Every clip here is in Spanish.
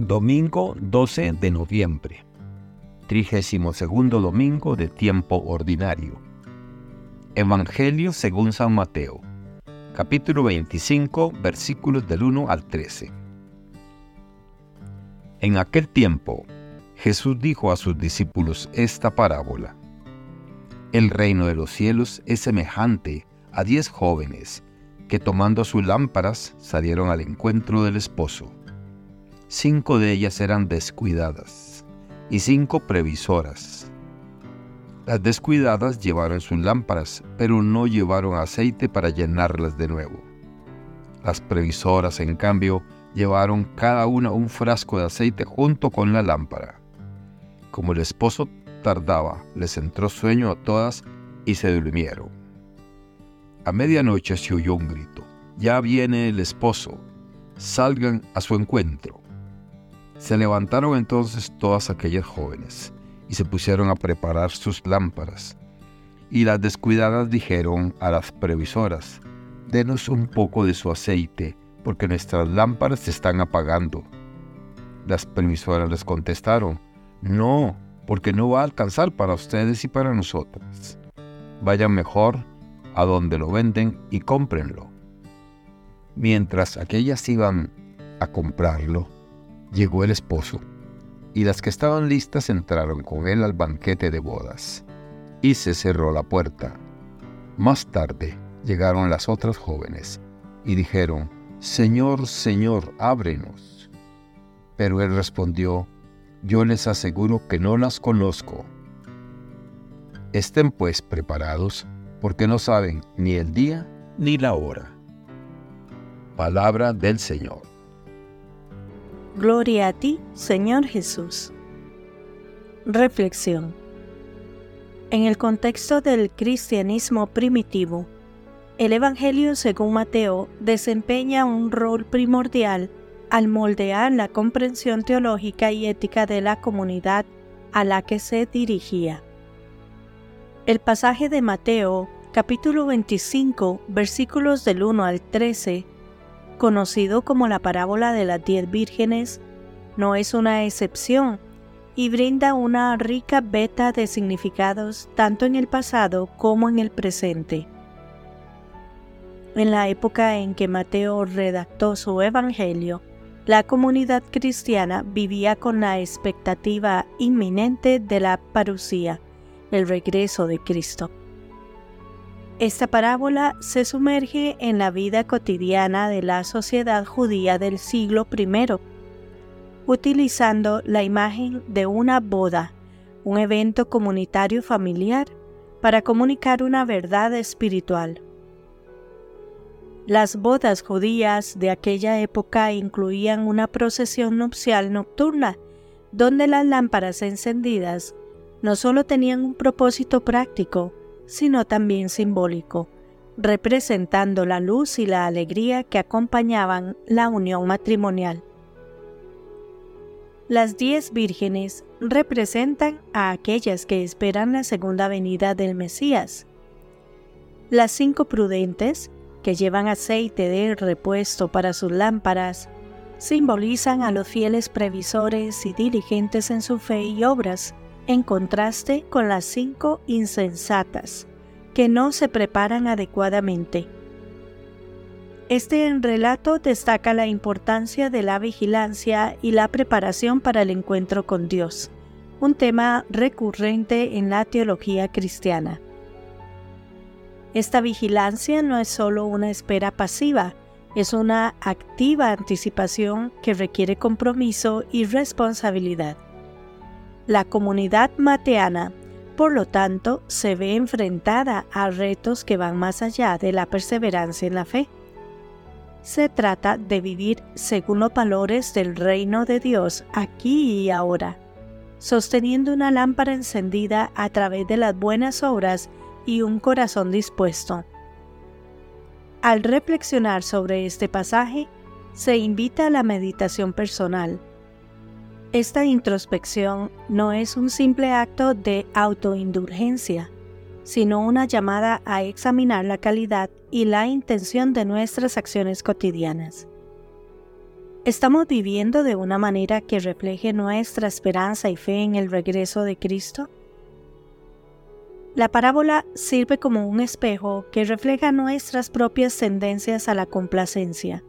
Domingo 12 de noviembre, 32 domingo de tiempo ordinario. Evangelio según San Mateo, capítulo 25, versículos del 1 al 13. En aquel tiempo, Jesús dijo a sus discípulos esta parábola. El reino de los cielos es semejante a diez jóvenes que tomando sus lámparas salieron al encuentro del esposo cinco de ellas eran descuidadas y cinco previsoras. Las descuidadas llevaron sus lámparas, pero no llevaron aceite para llenarlas de nuevo. Las previsoras, en cambio, llevaron cada una un frasco de aceite junto con la lámpara. Como el esposo tardaba, les entró sueño a todas y se durmieron. A medianoche se oyó un grito. Ya viene el esposo. Salgan a su encuentro. Se levantaron entonces todas aquellas jóvenes y se pusieron a preparar sus lámparas. Y las descuidadas dijeron a las previsoras, denos un poco de su aceite, porque nuestras lámparas se están apagando. Las previsoras les contestaron, no, porque no va a alcanzar para ustedes y para nosotras. Vayan mejor a donde lo venden y cómprenlo. Mientras aquellas iban a comprarlo, llegó el esposo, y las que estaban listas entraron con él al banquete de bodas, y se cerró la puerta. Más tarde llegaron las otras jóvenes, y dijeron, Señor, Señor, ábrenos. Pero él respondió, Yo les aseguro que no las conozco. Estén pues preparados, porque no saben ni el día ni la hora. Palabra del Señor. Gloria a ti, Señor Jesús. Reflexión. En el contexto del cristianismo primitivo, el Evangelio según Mateo desempeña un rol primordial al moldear la comprensión teológica y ética de la comunidad a la que se dirigía. El pasaje de Mateo, capítulo 25, versículos del 1 al 13, conocido como la parábola de las diez vírgenes, no es una excepción y brinda una rica beta de significados tanto en el pasado como en el presente. En la época en que Mateo redactó su Evangelio, la comunidad cristiana vivía con la expectativa inminente de la parucía, el regreso de Cristo. Esta parábola se sumerge en la vida cotidiana de la sociedad judía del siglo I, utilizando la imagen de una boda, un evento comunitario familiar, para comunicar una verdad espiritual. Las bodas judías de aquella época incluían una procesión nupcial nocturna, donde las lámparas encendidas no solo tenían un propósito práctico, sino también simbólico, representando la luz y la alegría que acompañaban la unión matrimonial. Las diez vírgenes representan a aquellas que esperan la segunda venida del Mesías. Las cinco prudentes, que llevan aceite de repuesto para sus lámparas, simbolizan a los fieles previsores y diligentes en su fe y obras, en contraste con las cinco insensatas, que no se preparan adecuadamente. Este relato destaca la importancia de la vigilancia y la preparación para el encuentro con Dios, un tema recurrente en la teología cristiana. Esta vigilancia no es solo una espera pasiva, es una activa anticipación que requiere compromiso y responsabilidad. La comunidad mateana, por lo tanto, se ve enfrentada a retos que van más allá de la perseverancia en la fe. Se trata de vivir según los valores del reino de Dios aquí y ahora, sosteniendo una lámpara encendida a través de las buenas obras y un corazón dispuesto. Al reflexionar sobre este pasaje, se invita a la meditación personal esta introspección no es un simple acto de autoindulgencia, sino una llamada a examinar la calidad y la intención de nuestras acciones cotidianas. ¿Estamos viviendo de una manera que refleje nuestra esperanza y fe en el regreso de Cristo? La parábola sirve como un espejo que refleja nuestras propias tendencias a la complacencia.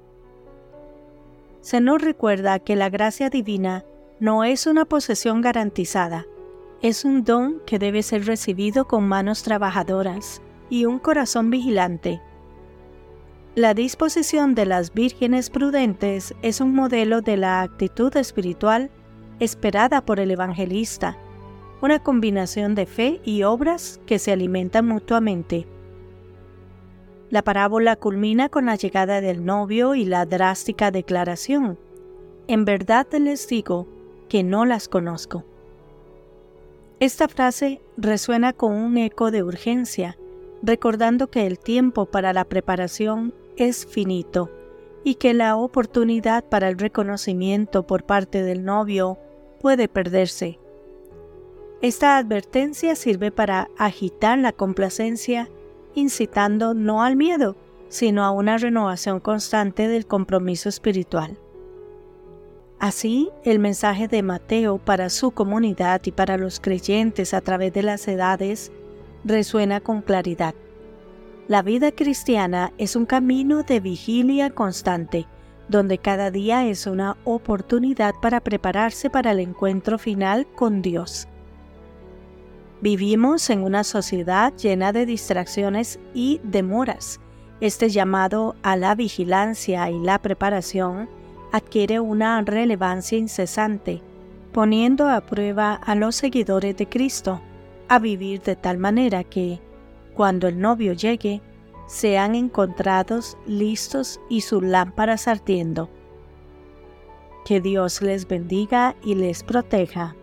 Se nos recuerda que la gracia divina no es una posesión garantizada, es un don que debe ser recibido con manos trabajadoras y un corazón vigilante. La disposición de las vírgenes prudentes es un modelo de la actitud espiritual esperada por el evangelista, una combinación de fe y obras que se alimentan mutuamente. La parábola culmina con la llegada del novio y la drástica declaración. En verdad les digo que no las conozco. Esta frase resuena con un eco de urgencia, recordando que el tiempo para la preparación es finito y que la oportunidad para el reconocimiento por parte del novio puede perderse. Esta advertencia sirve para agitar la complacencia incitando no al miedo, sino a una renovación constante del compromiso espiritual. Así, el mensaje de Mateo para su comunidad y para los creyentes a través de las edades resuena con claridad. La vida cristiana es un camino de vigilia constante, donde cada día es una oportunidad para prepararse para el encuentro final con Dios. Vivimos en una sociedad llena de distracciones y demoras. Este llamado a la vigilancia y la preparación adquiere una relevancia incesante, poniendo a prueba a los seguidores de Cristo a vivir de tal manera que, cuando el novio llegue, sean encontrados listos y sus lámparas ardiendo. Que Dios les bendiga y les proteja.